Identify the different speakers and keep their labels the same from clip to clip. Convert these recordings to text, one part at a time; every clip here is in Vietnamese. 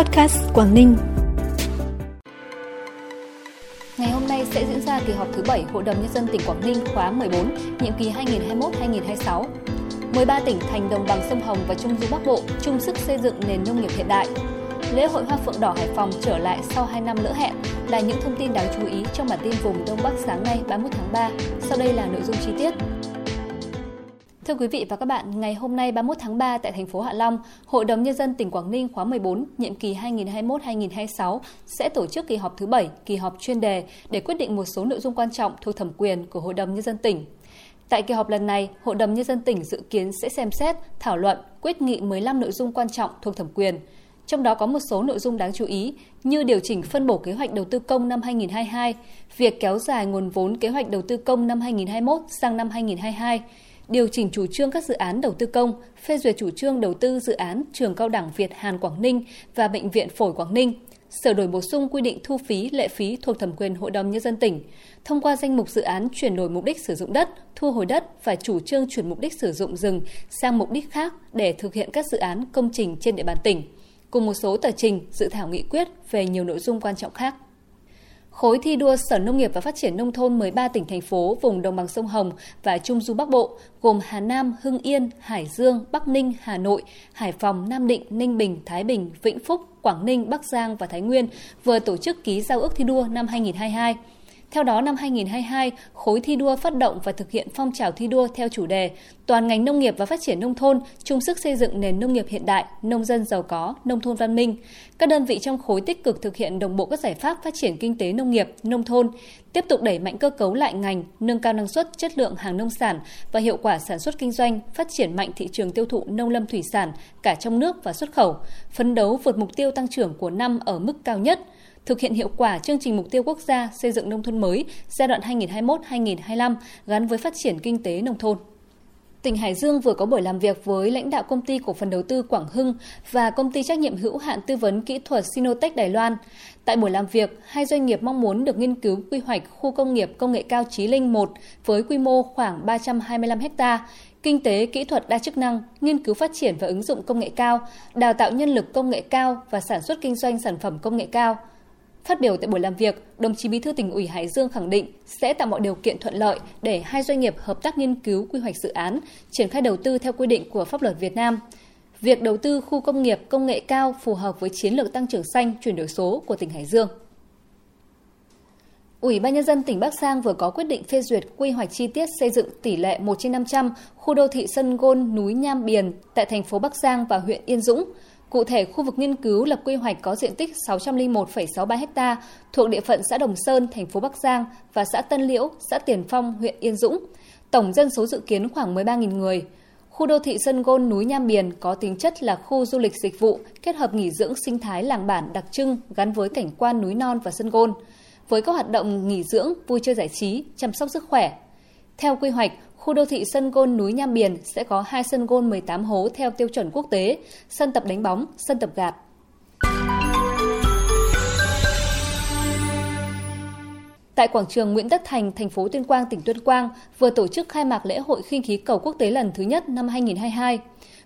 Speaker 1: Podcast Quảng Ninh.
Speaker 2: Ngày hôm nay sẽ diễn ra kỳ họp thứ 7 Hội đồng Nhân dân tỉnh Quảng Ninh khóa 14, nhiệm kỳ 2021-2026. 13 tỉnh thành đồng bằng sông Hồng và Trung Du Bắc Bộ chung sức xây dựng nền nông nghiệp hiện đại. Lễ hội Hoa Phượng Đỏ Hải Phòng trở lại sau 2 năm lỡ hẹn là những thông tin đáng chú ý trong bản tin vùng Đông Bắc sáng nay 31 tháng 3. Sau đây là nội dung chi tiết. Thưa quý vị và các bạn, ngày hôm nay 31 tháng 3 tại thành phố Hạ Long, Hội đồng Nhân dân tỉnh Quảng Ninh khóa 14, nhiệm kỳ 2021-2026 sẽ tổ chức kỳ họp thứ 7, kỳ họp chuyên đề để quyết định một số nội dung quan trọng thuộc thẩm quyền của Hội đồng Nhân dân tỉnh. Tại kỳ họp lần này, Hội đồng Nhân dân tỉnh dự kiến sẽ xem xét, thảo luận, quyết nghị 15 nội dung quan trọng thuộc thẩm quyền. Trong đó có một số nội dung đáng chú ý như điều chỉnh phân bổ kế hoạch đầu tư công năm 2022, việc kéo dài nguồn vốn kế hoạch đầu tư công năm 2021 sang năm 2022, điều chỉnh chủ trương các dự án đầu tư công, phê duyệt chủ trương đầu tư dự án trường cao đẳng Việt Hàn Quảng Ninh và Bệnh viện Phổi Quảng Ninh, sửa đổi bổ sung quy định thu phí lệ phí thuộc thẩm quyền Hội đồng Nhân dân tỉnh, thông qua danh mục dự án chuyển đổi mục đích sử dụng đất, thu hồi đất và chủ trương chuyển mục đích sử dụng rừng sang mục đích khác để thực hiện các dự án công trình trên địa bàn tỉnh, cùng một số tờ trình, dự thảo nghị quyết về nhiều nội dung quan trọng khác. Khối thi đua Sở Nông nghiệp và Phát triển Nông thôn 13 tỉnh, thành phố vùng đồng bằng sông Hồng và Trung Du Bắc Bộ gồm Hà Nam, Hưng Yên, Hải Dương, Bắc Ninh, Hà Nội, Hải Phòng, Nam Định, Ninh Bình, Thái Bình, Vĩnh Phúc, Quảng Ninh, Bắc Giang và Thái Nguyên vừa tổ chức ký giao ước thi đua năm 2022. Theo đó, năm 2022, khối thi đua phát động và thực hiện phong trào thi đua theo chủ đề Toàn ngành nông nghiệp và phát triển nông thôn chung sức xây dựng nền nông nghiệp hiện đại, nông dân giàu có, nông thôn văn minh. Các đơn vị trong khối tích cực thực hiện đồng bộ các giải pháp phát triển kinh tế nông nghiệp, nông thôn, tiếp tục đẩy mạnh cơ cấu lại ngành, nâng cao năng suất, chất lượng hàng nông sản và hiệu quả sản xuất kinh doanh, phát triển mạnh thị trường tiêu thụ nông lâm thủy sản cả trong nước và xuất khẩu, phấn đấu vượt mục tiêu tăng trưởng của năm ở mức cao nhất – thực hiện hiệu quả chương trình mục tiêu quốc gia xây dựng nông thôn mới giai đoạn 2021-2025 gắn với phát triển kinh tế nông thôn. Tỉnh Hải Dương vừa có buổi làm việc với lãnh đạo công ty cổ phần đầu tư Quảng Hưng và công ty trách nhiệm hữu hạn tư vấn kỹ thuật Sinotech Đài Loan. Tại buổi làm việc, hai doanh nghiệp mong muốn được nghiên cứu quy hoạch khu công nghiệp công nghệ cao Chí Linh 1 với quy mô khoảng 325 ha, kinh tế kỹ thuật đa chức năng, nghiên cứu phát triển và ứng dụng công nghệ cao, đào tạo nhân lực công nghệ cao và sản xuất kinh doanh sản phẩm công nghệ cao – Phát biểu tại buổi làm việc, đồng chí Bí thư tỉnh ủy Hải Dương khẳng định sẽ tạo mọi điều kiện thuận lợi để hai doanh nghiệp hợp tác nghiên cứu quy hoạch dự án, triển khai đầu tư theo quy định của pháp luật Việt Nam. Việc đầu tư khu công nghiệp công nghệ cao phù hợp với chiến lược tăng trưởng xanh chuyển đổi số của tỉnh Hải Dương. Ủy ban Nhân dân tỉnh Bắc Giang vừa có quyết định phê duyệt quy hoạch chi tiết xây dựng tỷ lệ 1 trên 500 khu đô thị Sân Gôn núi Nham Biền tại thành phố Bắc Giang và huyện Yên Dũng – Cụ thể, khu vực nghiên cứu lập quy hoạch có diện tích 601,63 ha thuộc địa phận xã Đồng Sơn, thành phố Bắc Giang và xã Tân Liễu, xã Tiền Phong, huyện Yên Dũng. Tổng dân số dự kiến khoảng 13.000 người. Khu đô thị Sân Gôn núi Nham biển có tính chất là khu du lịch dịch vụ kết hợp nghỉ dưỡng sinh thái làng bản đặc trưng gắn với cảnh quan núi non và sân gôn, với các hoạt động nghỉ dưỡng, vui chơi giải trí, chăm sóc sức khỏe. Theo quy hoạch, Khu đô thị sân gôn núi Nham Biển sẽ có hai sân gôn 18 hố theo tiêu chuẩn quốc tế, sân tập đánh bóng, sân tập gạt. Tại quảng trường Nguyễn Tất Thành, thành phố Tuyên Quang, tỉnh Tuyên Quang vừa tổ chức khai mạc lễ hội khinh khí cầu quốc tế lần thứ nhất năm 2022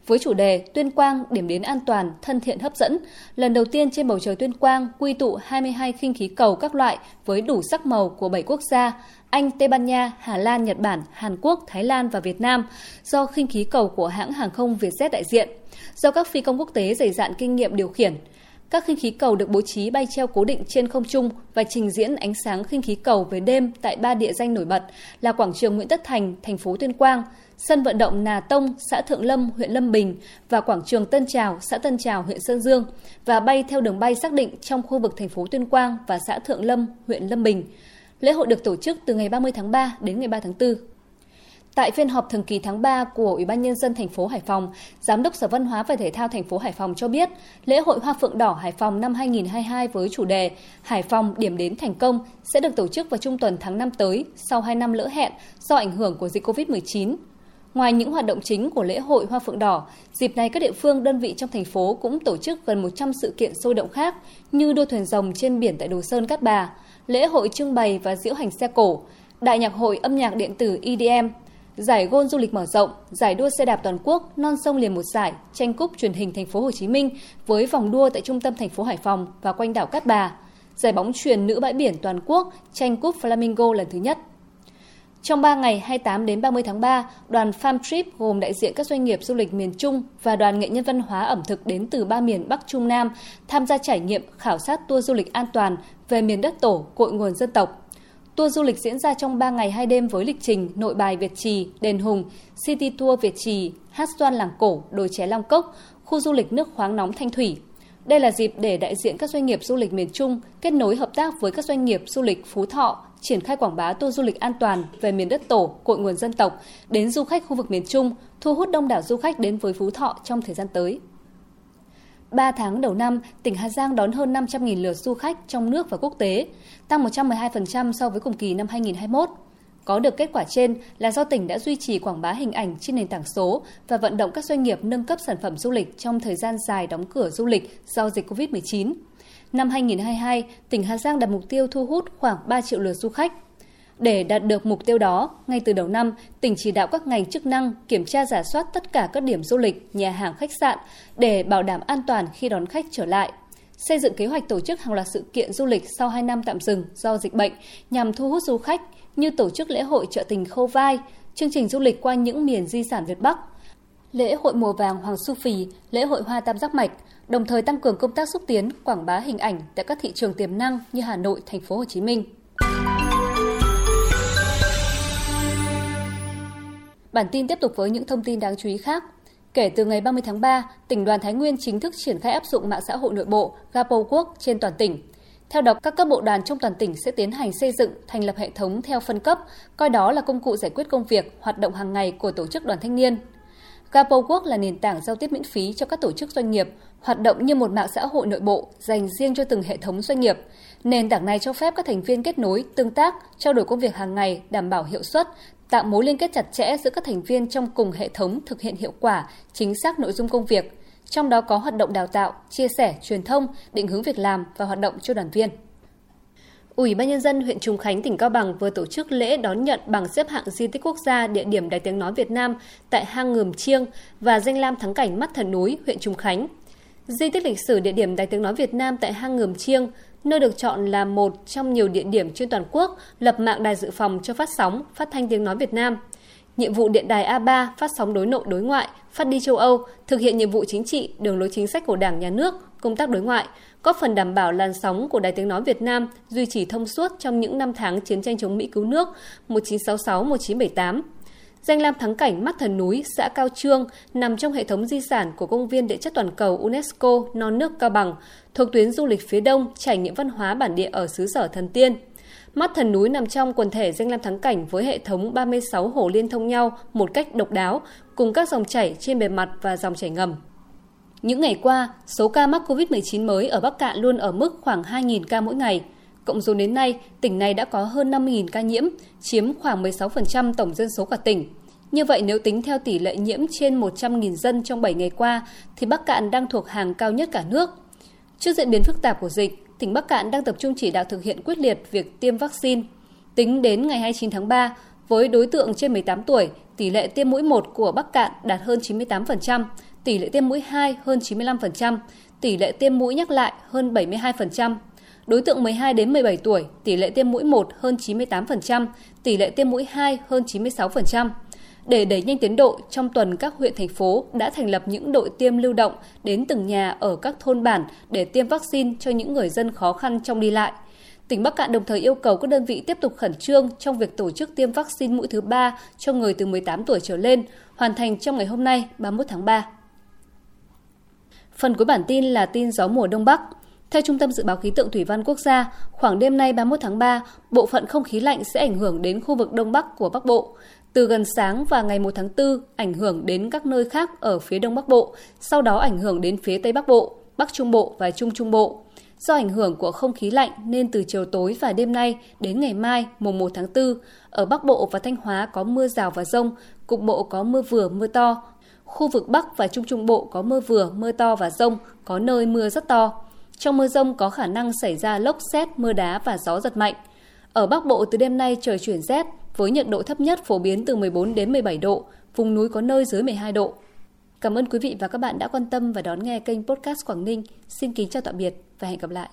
Speaker 2: với chủ đề Tuyên Quang điểm đến an toàn, thân thiện hấp dẫn. Lần đầu tiên trên bầu trời Tuyên Quang quy tụ 22 khinh khí cầu các loại với đủ sắc màu của 7 quốc gia, Anh, Tây Ban Nha, Hà Lan, Nhật Bản, Hàn Quốc, Thái Lan và Việt Nam do khinh khí cầu của hãng hàng không Vietjet đại diện, do các phi công quốc tế dày dạn kinh nghiệm điều khiển. Các khinh khí cầu được bố trí bay treo cố định trên không trung và trình diễn ánh sáng khinh khí cầu về đêm tại ba địa danh nổi bật là quảng trường Nguyễn Tất Thành, thành phố Tuyên Quang, sân vận động Nà Tông, xã Thượng Lâm, huyện Lâm Bình và quảng trường Tân Trào, xã Tân Trào, huyện Sơn Dương và bay theo đường bay xác định trong khu vực thành phố Tuyên Quang và xã Thượng Lâm, huyện Lâm Bình. Lễ hội được tổ chức từ ngày 30 tháng 3 đến ngày 3 tháng 4. Tại phiên họp thường kỳ tháng 3 của Ủy ban nhân dân thành phố Hải Phòng, Giám đốc Sở Văn hóa và Thể thao thành phố Hải Phòng cho biết, lễ hội Hoa Phượng Đỏ Hải Phòng năm 2022 với chủ đề Hải Phòng điểm đến thành công sẽ được tổ chức vào trung tuần tháng 5 tới sau 2 năm lỡ hẹn do ảnh hưởng của dịch Covid-19. Ngoài những hoạt động chính của lễ hội Hoa Phượng Đỏ, dịp này các địa phương đơn vị trong thành phố cũng tổ chức gần 100 sự kiện sôi động khác như đua thuyền rồng trên biển tại Đồ Sơn Cát Bà, lễ hội trưng bày và diễu hành xe cổ, đại nhạc hội âm nhạc điện tử EDM, Giải gôn du lịch mở rộng, giải đua xe đạp toàn quốc non sông liền một giải, tranh cúp truyền hình thành phố Hồ Chí Minh với vòng đua tại trung tâm thành phố Hải Phòng và quanh đảo Cát Bà. Giải bóng truyền nữ bãi biển toàn quốc, tranh cúp Flamingo lần thứ nhất. Trong 3 ngày 28 đến 30 tháng 3, đoàn Farm Trip gồm đại diện các doanh nghiệp du lịch miền Trung và đoàn nghệ nhân văn hóa ẩm thực đến từ ba miền Bắc Trung Nam tham gia trải nghiệm khảo sát tour du lịch an toàn về miền đất tổ cội nguồn dân tộc. Tour du lịch diễn ra trong 3 ngày 2 đêm với lịch trình Nội Bài Việt Trì, Đền Hùng, City Tour Việt Trì, Hát Xoan Làng Cổ, Đồi Ché Long Cốc, khu du lịch nước khoáng nóng Thanh Thủy. Đây là dịp để đại diện các doanh nghiệp du lịch miền Trung kết nối hợp tác với các doanh nghiệp du lịch Phú Thọ, triển khai quảng bá tour du lịch an toàn về miền đất tổ, cội nguồn dân tộc đến du khách khu vực miền Trung, thu hút đông đảo du khách đến với Phú Thọ trong thời gian tới. 3 tháng đầu năm, tỉnh Hà Giang đón hơn 500.000 lượt du khách trong nước và quốc tế, tăng 112% so với cùng kỳ năm 2021. Có được kết quả trên là do tỉnh đã duy trì quảng bá hình ảnh trên nền tảng số và vận động các doanh nghiệp nâng cấp sản phẩm du lịch trong thời gian dài đóng cửa du lịch do dịch COVID-19. Năm 2022, tỉnh Hà Giang đặt mục tiêu thu hút khoảng 3 triệu lượt du khách. Để đạt được mục tiêu đó, ngay từ đầu năm, tỉnh chỉ đạo các ngành chức năng kiểm tra giả soát tất cả các điểm du lịch, nhà hàng khách sạn để bảo đảm an toàn khi đón khách trở lại. Xây dựng kế hoạch tổ chức hàng loạt sự kiện du lịch sau 2 năm tạm dừng do dịch bệnh nhằm thu hút du khách như tổ chức lễ hội chợ tình Khâu Vai, chương trình du lịch qua những miền di sản Việt Bắc, lễ hội mùa vàng Hoàng Su Phì, lễ hội hoa tam giác mạch, đồng thời tăng cường công tác xúc tiến, quảng bá hình ảnh tại các thị trường tiềm năng như Hà Nội, thành phố Hồ Chí Minh. Bản tin tiếp tục với những thông tin đáng chú ý khác. Kể từ ngày 30 tháng 3, tỉnh đoàn Thái Nguyên chính thức triển khai áp dụng mạng xã hội nội bộ Gapo Quốc trên toàn tỉnh. Theo đó, các cấp bộ đoàn trong toàn tỉnh sẽ tiến hành xây dựng, thành lập hệ thống theo phân cấp, coi đó là công cụ giải quyết công việc, hoạt động hàng ngày của tổ chức đoàn thanh niên. Gapo Quốc là nền tảng giao tiếp miễn phí cho các tổ chức doanh nghiệp, hoạt động như một mạng xã hội nội bộ dành riêng cho từng hệ thống doanh nghiệp. Nền tảng này cho phép các thành viên kết nối, tương tác, trao đổi công việc hàng ngày, đảm bảo hiệu suất, tạo mối liên kết chặt chẽ giữa các thành viên trong cùng hệ thống thực hiện hiệu quả, chính xác nội dung công việc, trong đó có hoạt động đào tạo, chia sẻ, truyền thông, định hướng việc làm và hoạt động cho đoàn viên. Ủy ban nhân dân huyện Trùng Khánh tỉnh Cao Bằng vừa tổ chức lễ đón nhận bằng xếp hạng di tích quốc gia địa điểm Đài tiếng nói Việt Nam tại hang Ngườm Chiêng và danh lam thắng cảnh mắt thần núi huyện Trùng Khánh. Di tích lịch sử địa điểm Đài tiếng nói Việt Nam tại hang Ngườm Chiêng nơi được chọn là một trong nhiều địa điểm trên toàn quốc lập mạng đài dự phòng cho phát sóng, phát thanh tiếng nói Việt Nam. Nhiệm vụ điện đài A3 phát sóng đối nội đối ngoại, phát đi châu Âu, thực hiện nhiệm vụ chính trị, đường lối chính sách của Đảng, Nhà nước, công tác đối ngoại, góp phần đảm bảo làn sóng của Đài Tiếng Nói Việt Nam duy trì thông suốt trong những năm tháng chiến tranh chống Mỹ cứu nước 1966-1978. Danh lam thắng cảnh mắt thần núi, xã Cao Trương nằm trong hệ thống di sản của Công viên Địa chất toàn cầu UNESCO Non nước Cao Bằng, thuộc tuyến du lịch phía đông trải nghiệm văn hóa bản địa ở xứ sở thần tiên. Mắt thần núi nằm trong quần thể danh lam thắng cảnh với hệ thống 36 hồ liên thông nhau một cách độc đáo, cùng các dòng chảy trên bề mặt và dòng chảy ngầm. Những ngày qua, số ca mắc COVID-19 mới ở Bắc Cạn luôn ở mức khoảng 2.000 ca mỗi ngày. Cộng dồn đến nay, tỉnh này đã có hơn 50.000 ca nhiễm, chiếm khoảng 16% tổng dân số cả tỉnh. Như vậy nếu tính theo tỷ lệ nhiễm trên 100.000 dân trong 7 ngày qua, thì Bắc Cạn đang thuộc hàng cao nhất cả nước. Trước diễn biến phức tạp của dịch, tỉnh Bắc Cạn đang tập trung chỉ đạo thực hiện quyết liệt việc tiêm vaccine. Tính đến ngày 29 tháng 3, với đối tượng trên 18 tuổi, tỷ lệ tiêm mũi 1 của Bắc Cạn đạt hơn 98%, tỷ lệ tiêm mũi 2 hơn 95%, tỷ lệ tiêm mũi nhắc lại hơn 72%. Đối tượng 12 đến 17 tuổi, tỷ lệ tiêm mũi 1 hơn 98%, tỷ lệ tiêm mũi 2 hơn 96%. Để đẩy nhanh tiến độ, trong tuần các huyện thành phố đã thành lập những đội tiêm lưu động đến từng nhà ở các thôn bản để tiêm vaccine cho những người dân khó khăn trong đi lại. Tỉnh Bắc Cạn đồng thời yêu cầu các đơn vị tiếp tục khẩn trương trong việc tổ chức tiêm vaccine mũi thứ 3 cho người từ 18 tuổi trở lên, hoàn thành trong ngày hôm nay 31 tháng 3. Phần cuối bản tin là tin gió mùa Đông Bắc. Theo Trung tâm Dự báo Khí tượng Thủy văn Quốc gia, khoảng đêm nay 31 tháng 3, bộ phận không khí lạnh sẽ ảnh hưởng đến khu vực Đông Bắc của Bắc Bộ. Từ gần sáng và ngày 1 tháng 4, ảnh hưởng đến các nơi khác ở phía Đông Bắc Bộ, sau đó ảnh hưởng đến phía Tây Bắc Bộ, Bắc Trung Bộ và Trung Trung Bộ. Do ảnh hưởng của không khí lạnh nên từ chiều tối và đêm nay đến ngày mai mùng 1 tháng 4, ở Bắc Bộ và Thanh Hóa có mưa rào và rông, cục bộ có mưa vừa mưa to, Khu vực Bắc và Trung Trung Bộ có mưa vừa, mưa to và rông, có nơi mưa rất to. Trong mưa rông có khả năng xảy ra lốc xét, mưa đá và gió giật mạnh. Ở Bắc Bộ từ đêm nay trời chuyển rét, với nhiệt độ thấp nhất phổ biến từ 14 đến 17 độ, vùng núi có nơi dưới 12 độ. Cảm ơn quý vị và các bạn đã quan tâm và đón nghe kênh podcast Quảng Ninh. Xin kính chào tạm biệt và hẹn gặp lại.